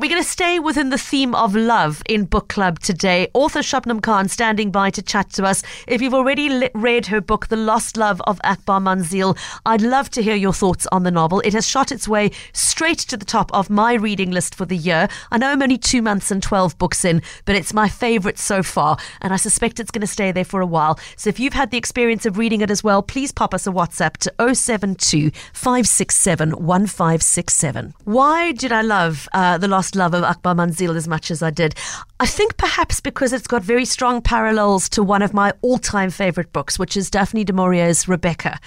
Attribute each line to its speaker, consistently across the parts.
Speaker 1: We're going to stay within the theme of love in book club today. Author Shubnum Khan standing by to chat to us. If you've already read her book, The Lost Love of Akbar Manzil, I'd love to hear your thoughts on the novel. It has shot its way straight to the top of my reading list for the year. I know I'm only two months and 12 books in, but it's my favourite so far, and I suspect it's going to stay there for a while. So if you've had the experience of reading it as well, please pop us a WhatsApp to 072 567 1567. Why did I love uh, The Lost Love of Akbar Manzil as much as I did. I think perhaps because it's got very strong parallels to one of my all time favourite books, which is Daphne du Maurier's Rebecca.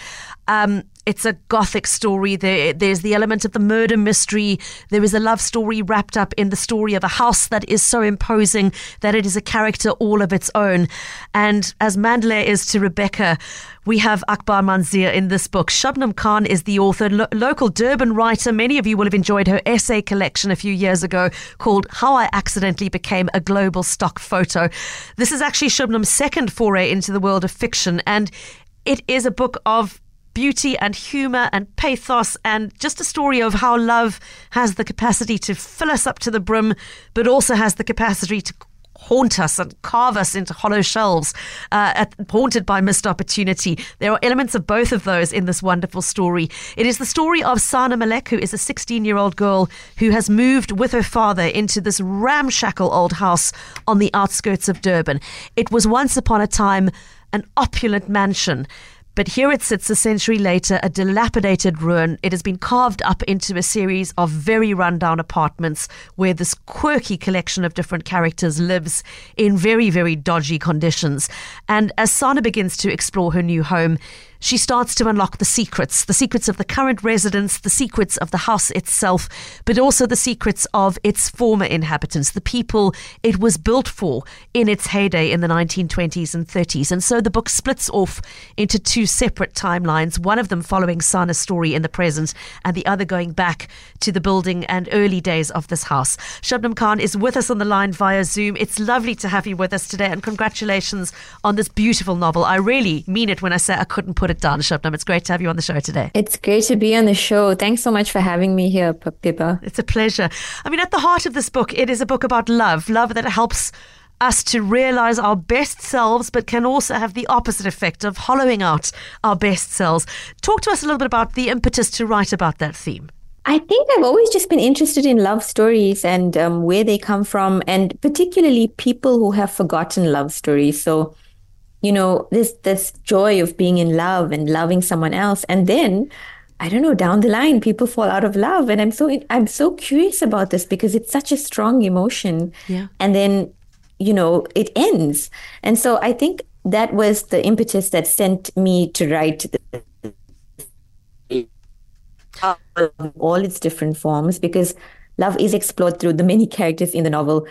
Speaker 1: Um, it's a gothic story. There, there's the element of the murder mystery. There is a love story wrapped up in the story of a house that is so imposing that it is a character all of its own. And as Manderley is to Rebecca, we have Akbar Manzil in this book. Shubnum Khan is the author, lo- local Durban writer. Many of you will have enjoyed her essay collection a few years ago called How I Accidentally Became a Global Stock Photo. This is actually Shubnum's second foray into the world of fiction, and it is a book of beauty and humor and pathos and just a story of how love has the capacity to fill us up to the brim, but also has the capacity to haunt us and carve us into hollow shells, uh, at, haunted by missed opportunity. There are elements of both of those in this wonderful story. It is the story of Sana Malek, who is a 16 year old girl who has moved with her father into this ramshackle old house on the outskirts of Durban. It was once upon a time an opulent mansion. But here it sits a century later, a dilapidated ruin. It has been carved up into a series of very rundown apartments where this quirky collection of different characters lives in very, very dodgy conditions. And as Sana begins to explore her new home, she starts to unlock the secrets the secrets of the current residents, the secrets of the house itself, but also the secrets of its former inhabitants, the people it was built for in its heyday in the 1920s and 30s. And so the book splits off into two separate timelines, one of them following Sana's story in the present, and the other going back to the building and early days of this house. Shubnum Khan is with us on the line via Zoom. It's lovely to have you with us today, and congratulations on this beautiful novel. I really mean it when I say I couldn't put it down, Shubnum. It's great to have you on the show today.
Speaker 2: It's great to be on the show. Thanks so much for having me here, Pippa.
Speaker 1: It's a pleasure. I mean, at the heart of this book, it is a book about love, love that helps us to realize our best selves, but can also have the opposite effect of hollowing out our best selves. Talk to us a little bit about the impetus to write about that theme.
Speaker 2: I think I've always just been interested in love stories and um, where they come from, and particularly people who have forgotten love stories. So, you know, this this joy of being in love and loving someone else, and then I don't know down the line people fall out of love, and I'm so I'm so curious about this because it's such a strong emotion,
Speaker 1: Yeah.
Speaker 2: and then you know it ends, and so I think that was the impetus that sent me to write the all its different forms because love is explored through the many characters in the novel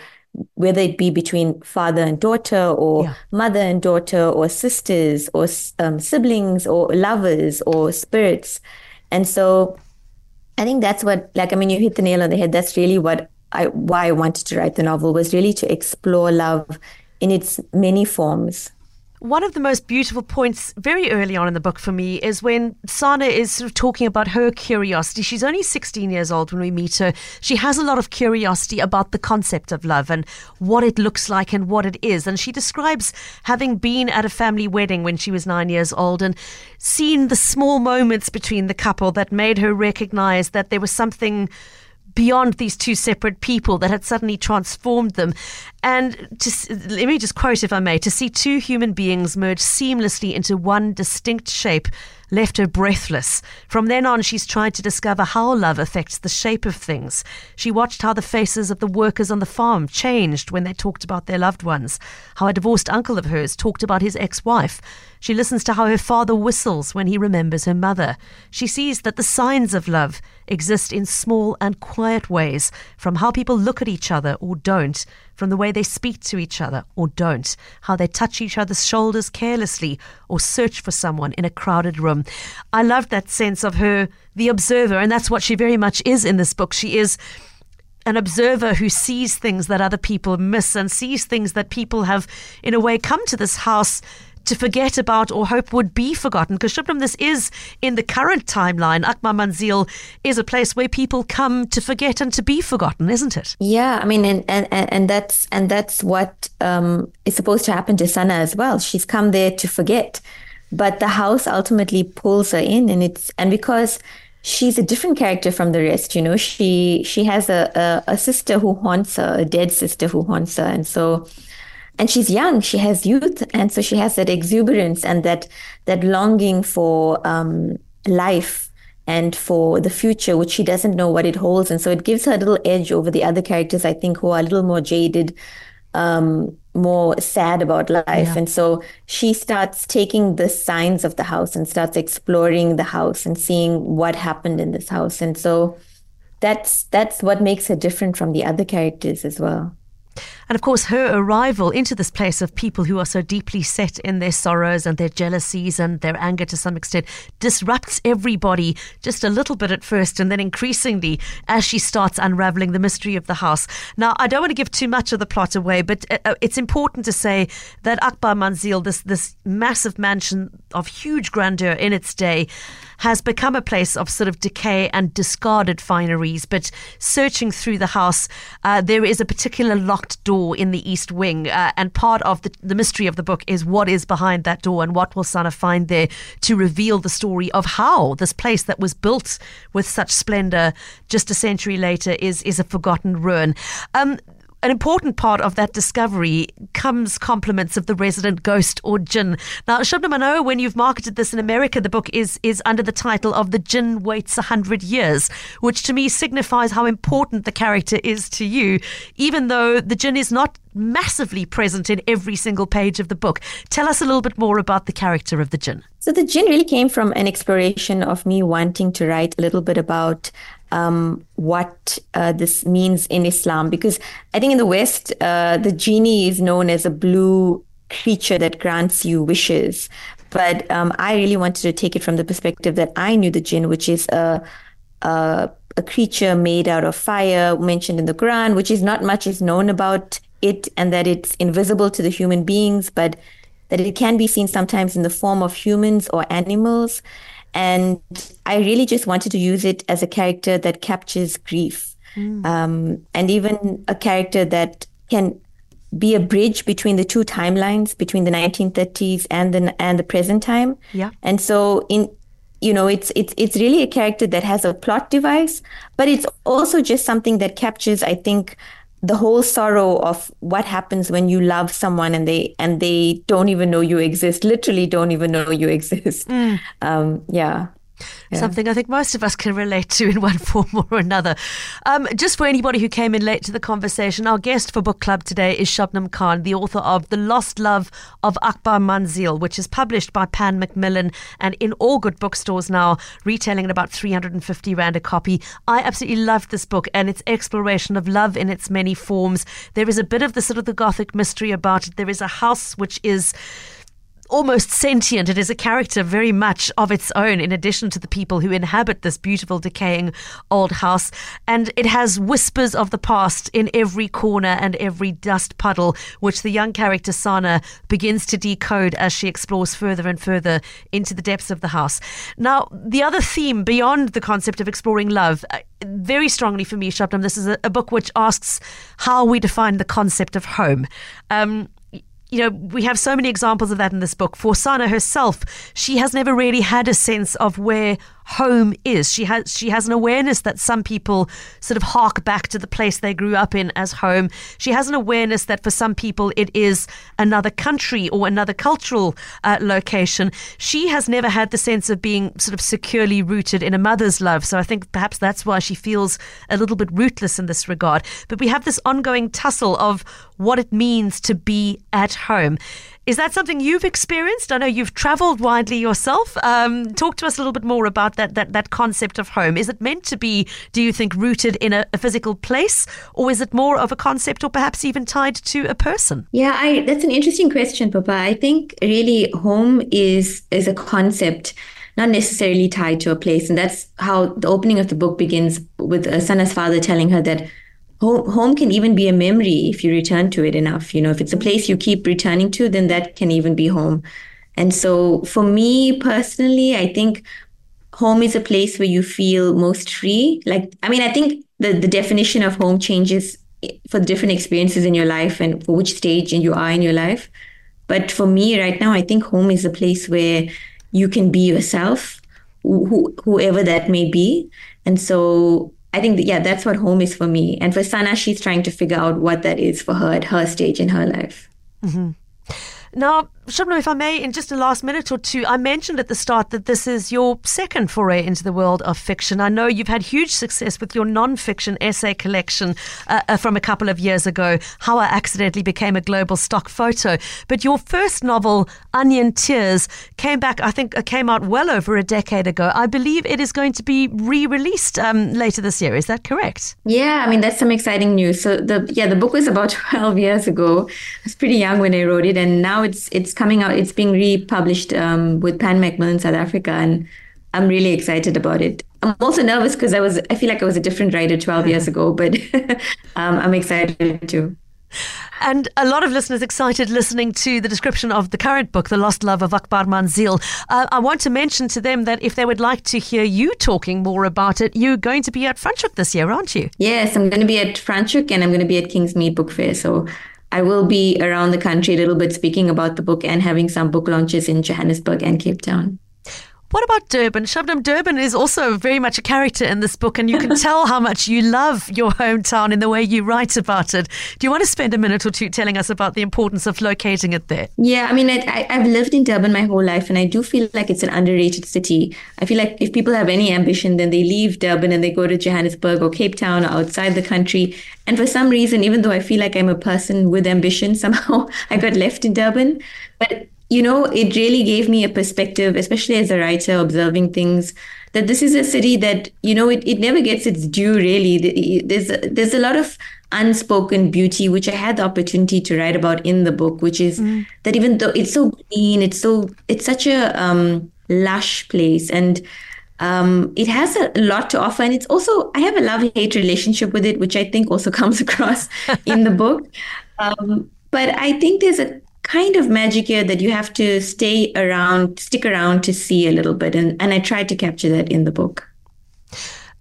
Speaker 2: whether it be between father and daughter or
Speaker 1: Yeah.
Speaker 2: mother and daughter or sisters or um, siblings or lovers or spirits. And so i think that's what like i mean you hit the nail on the head. That's really what i why i wanted to write the novel was really to explore love in its many forms
Speaker 1: One of the most beautiful points very early on in the book for me is when Sana is sort of talking about her curiosity. She's only 16 years old when we meet her. She has a lot of curiosity about the concept of love and what it looks like and what it is. And she describes having been at a family wedding when she was nine years old and seen the small moments between the couple that made her recognize that there was something beyond these two separate people that had suddenly transformed them. And to, let me just quote, if I may, to see two human beings merge seamlessly into one distinct shape left her breathless. From then on, she's tried to discover how love affects the shape of things. She watched how the faces of the workers on the farm changed when they talked about their loved ones, how a divorced uncle of hers talked about his ex wife. She listens to how her father whistles when he remembers her mother. She sees that the signs of love exist in small and quiet ways, from how people look at each other or don't, from the way they speak to each other or don't, how they touch each other's shoulders carelessly or search for someone in a crowded room. I loved that sense of her, the observer, and that's what she very much is in this book. She is an observer who sees things that other people miss and sees things that people have, in a way, come to this house to forget about or hope would be forgotten. Because Shubnum, this is in the current timeline. Akbar Manzil is a place where people come to forget and to be forgotten, isn't it?
Speaker 2: Yeah, I mean, and and, and that's and that's what um, is supposed to happen to Sana as well. She's come there to forget, but the house ultimately pulls her in, and it's and because she's a different character from the rest. You know, she she has a, a, a sister who haunts her, a dead sister who haunts her, and so and she's young. She has youth. And so she has that exuberance and that that longing for um, life and for the future which she doesn't know what it holds. And so it gives her a little edge over the other characters i think who are a little more jaded um, more sad about life. Yeah. and so she starts taking the signs of the house and starts exploring the house and seeing what happened in this house. And so that's that's what makes her different from the other characters as well
Speaker 1: and of course, her arrival into this place of people who are so deeply set in their sorrows and their jealousies and their anger to some extent disrupts everybody just a little bit at first and then increasingly as she starts unraveling the mystery of the house. Now, I don't want to give too much of the plot away, but uh, uh, it's important to say that Akbar Manzil, this, this massive mansion of huge grandeur in its day, has become a place of sort of decay and discarded fineries. But searching through the house, uh, there is a particular locked door in the east wing. Uh, and part of the, the mystery of the book is what is behind that door and what will Sana find there to reveal the story of how this place that was built with such splendor just a century later is, is a forgotten ruin. Um, an important part of that discovery comes compliments of the resident ghost or jinn. Now, Shubnum, I know when you've marketed this in America, the book is, is under the title of The Jinn Waits a Hundred Years, which to me signifies how important the character is to you, even though the jinn is not massively present in every single page of the book. Tell us a little bit more about the character of the jinn.
Speaker 2: So, the jinn really came from an exploration of me wanting to write a little bit about um, what uh, this means in Islam. Because I think in the West, uh, the genie is known as a blue creature that grants you wishes. But um, I really wanted to take it from the perspective that I knew the jinn, which is a, a, a creature made out of fire, mentioned in the Quran, which is not much is known about it, and that it's invisible to the human beings, but that it can be seen sometimes in the form of humans or animals. And I really just wanted to use it as a character that captures grief. Mm. Um, and even a character that can be a bridge between the two timelines, between the 1930s and the and the present time.
Speaker 1: Yeah.
Speaker 2: And so in you know it's it's it's really a character that has a plot device, but it's also just something that captures, I think, the whole sorrow of what happens when you love someone and they and they don't even know you exist literally don't even know you exist mm. um, yeah
Speaker 1: yeah. something I think most of us can relate to in one form or another. Um, just for anybody who came in late to the conversation, our guest for book club today is Shubnum Khan, the author of The Lost Love of Akbar Manzil, which is published by Pan Macmillan and in all good bookstores now, retailing at about 350 Rand a copy. I absolutely loved this book and its exploration of love in its many forms. There is a bit of the sort of the gothic mystery about it. There is a house which is almost sentient. It is a character very much of its own, in addition to the people who inhabit this beautiful, decaying old house. And it has whispers of the past in every corner and every dust puddle, which the young character Sana begins to decode as she explores further and further into the depths of the house. Now, the other theme beyond the concept of exploring love, uh, very strongly for me, Shubnum, this is a, a book which asks how we define the concept of home. Um, you know, we have so many examples of that in this book. For Sana herself, she has never really had a sense of where home is. She has she has an awareness that some people sort of hark back to the place they grew up in as home. She has an awareness that for some people it is another country or another cultural uh, location. She has never had the sense of being sort of securely rooted in a mother's love. So I think perhaps that's why she feels a little bit rootless in this regard. But we have this ongoing tussle of what it means to be at home. Is that something you've experienced? I know you've traveled widely yourself. Um, talk to us a little bit more about that, that, that concept of home. Is it meant to be, do you think, rooted in a, a physical place, or is it more of a concept or perhaps even tied to a person?
Speaker 2: Yeah, I, that's an interesting question, Papa. I think really home is is a concept not necessarily tied to a place. And that's how the opening of the book begins with Sana's father telling her that home, home can even be a memory if you return to it enough. You know, if it's a place you keep returning to, then that can even be home. And so for me personally, I think home is a place where you feel most free. Like, I mean, I think the, the definition of home changes for different experiences in your life and for which stage you are in your life. But for me right now, I think home is a place where you can be yourself, wh- whoever that may be. And so I think that, yeah, that's what home is for me. And for Sana, she's trying to figure out what that is for her at her stage in her life.
Speaker 1: Mm-hmm. Now, Shubnum, if I may, in just a last minute or two, I mentioned at the start that this is your second foray into the world of fiction. I know you've had huge success with your non-fiction essay collection uh, uh, from a couple of years ago, How I Accidentally Became a Global Stock Photo. But your first novel, Onion Tears, came back, I think, uh, came out well over a decade ago. I believe it is going to be re-released um, later this year. Is that correct?
Speaker 2: Yeah, I mean, that's some exciting news. So the yeah, the book was about 12 years ago. I was pretty young when I wrote it, and now it's it's coming out. It's being republished um, with Pan Macmillan South Africa, and I'm really excited about it. I'm also nervous because I was I feel like I was a different writer 12 years ago, but um, I'm excited too.
Speaker 1: And a lot of listeners excited listening to the description of the current book, The Lost Love of Akbar Manzil. Uh, I want to mention to them that if they would like to hear you talking more about it, you're going to be at Franschhoek this year, aren't you?
Speaker 2: Yes, I'm going to be at Franschhoek and I'm going to be at Kingsmead Book Fair. So I will be around the country a little bit speaking about the book and having some book launches in Johannesburg and Cape Town.
Speaker 1: What about Durban? Shubnum Durban is also very much a character in this book, and you can tell how much you love your hometown in the way you write about it. Do you want to spend a minute or two telling us about the importance of locating it there?
Speaker 2: Yeah, I mean, I, have lived in Durban my whole life, and I do feel like it's an underrated city. I feel like if people have any ambition, then they leave Durban and they go to Johannesburg or Cape Town or outside the country. And for some reason, even though I feel like I'm a person with ambition, somehow I got left in Durban. But you know, it really gave me a perspective, especially as a writer observing things, that this is a city that, you know, it, it never gets its due really. There's a, there's a lot of unspoken beauty, which I had the opportunity to write about in the book, which is mm. that even though it's so green, it's so, it's such a um, lush place. And um, it has a lot to offer. And it's also, I have a love hate relationship with it, which I think also comes across in the book. Um, but I think there's a kind of magic here that you have to stay around, stick around to see a little bit. And, and I tried to capture that in the book.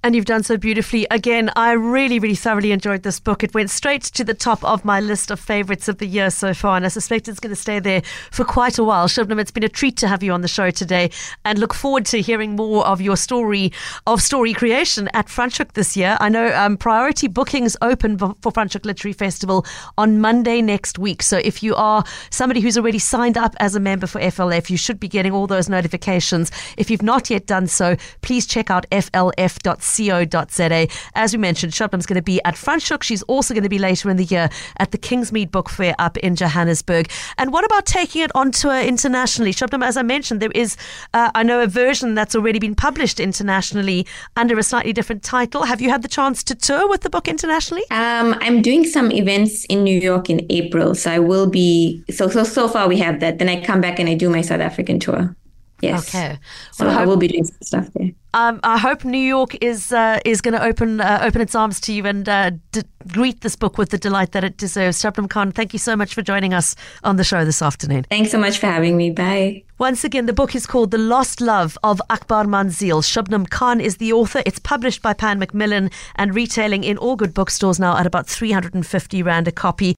Speaker 1: And you've done so beautifully. Again, I really, really thoroughly enjoyed this book. It went straight to the top of my list of favourites of the year so far, and I suspect it's going to stay there for quite a while. Shubnum, it's been a treat to have you on the show today, and look forward to hearing more of your story of story creation at Franschhoek this year. I know um, priority bookings open for Franschhoek Literary Festival on Monday next week. So if you are somebody who's already signed up as a member for FLF, you should be getting all those notifications. If you've not yet done so, please check out flf.ca co.za. As we mentioned, Shubnum's going to be at Franschhoek. She's also going to be later in the year at the Kingsmead Book Fair up in Johannesburg. And what about taking it on tour internationally? Shubnum, as I mentioned, there is, uh, I know, a version that's already been published internationally under a slightly different title. Have you had the chance to tour with the book internationally?
Speaker 2: Um, I'm doing some events in New York in April. So I will be, so, so, so far we have that. Then I come back and I do my South African tour. Yes.
Speaker 1: Okay.
Speaker 2: So I, I will be doing some stuff there.
Speaker 1: Um, I hope New York is uh, is going to open uh, open its arms to you and uh, d- greet this book with the delight that it deserves. Shubnum Khan, thank you so much for joining us on the show this afternoon.
Speaker 2: Thanks so much for having me. Bye.
Speaker 1: Once again, the book is called The Lost Love of Akbar Manzil. Shubnum Khan is the author. It's published by Pan Macmillan and retailing in all good bookstores now at about 350 Rand a copy.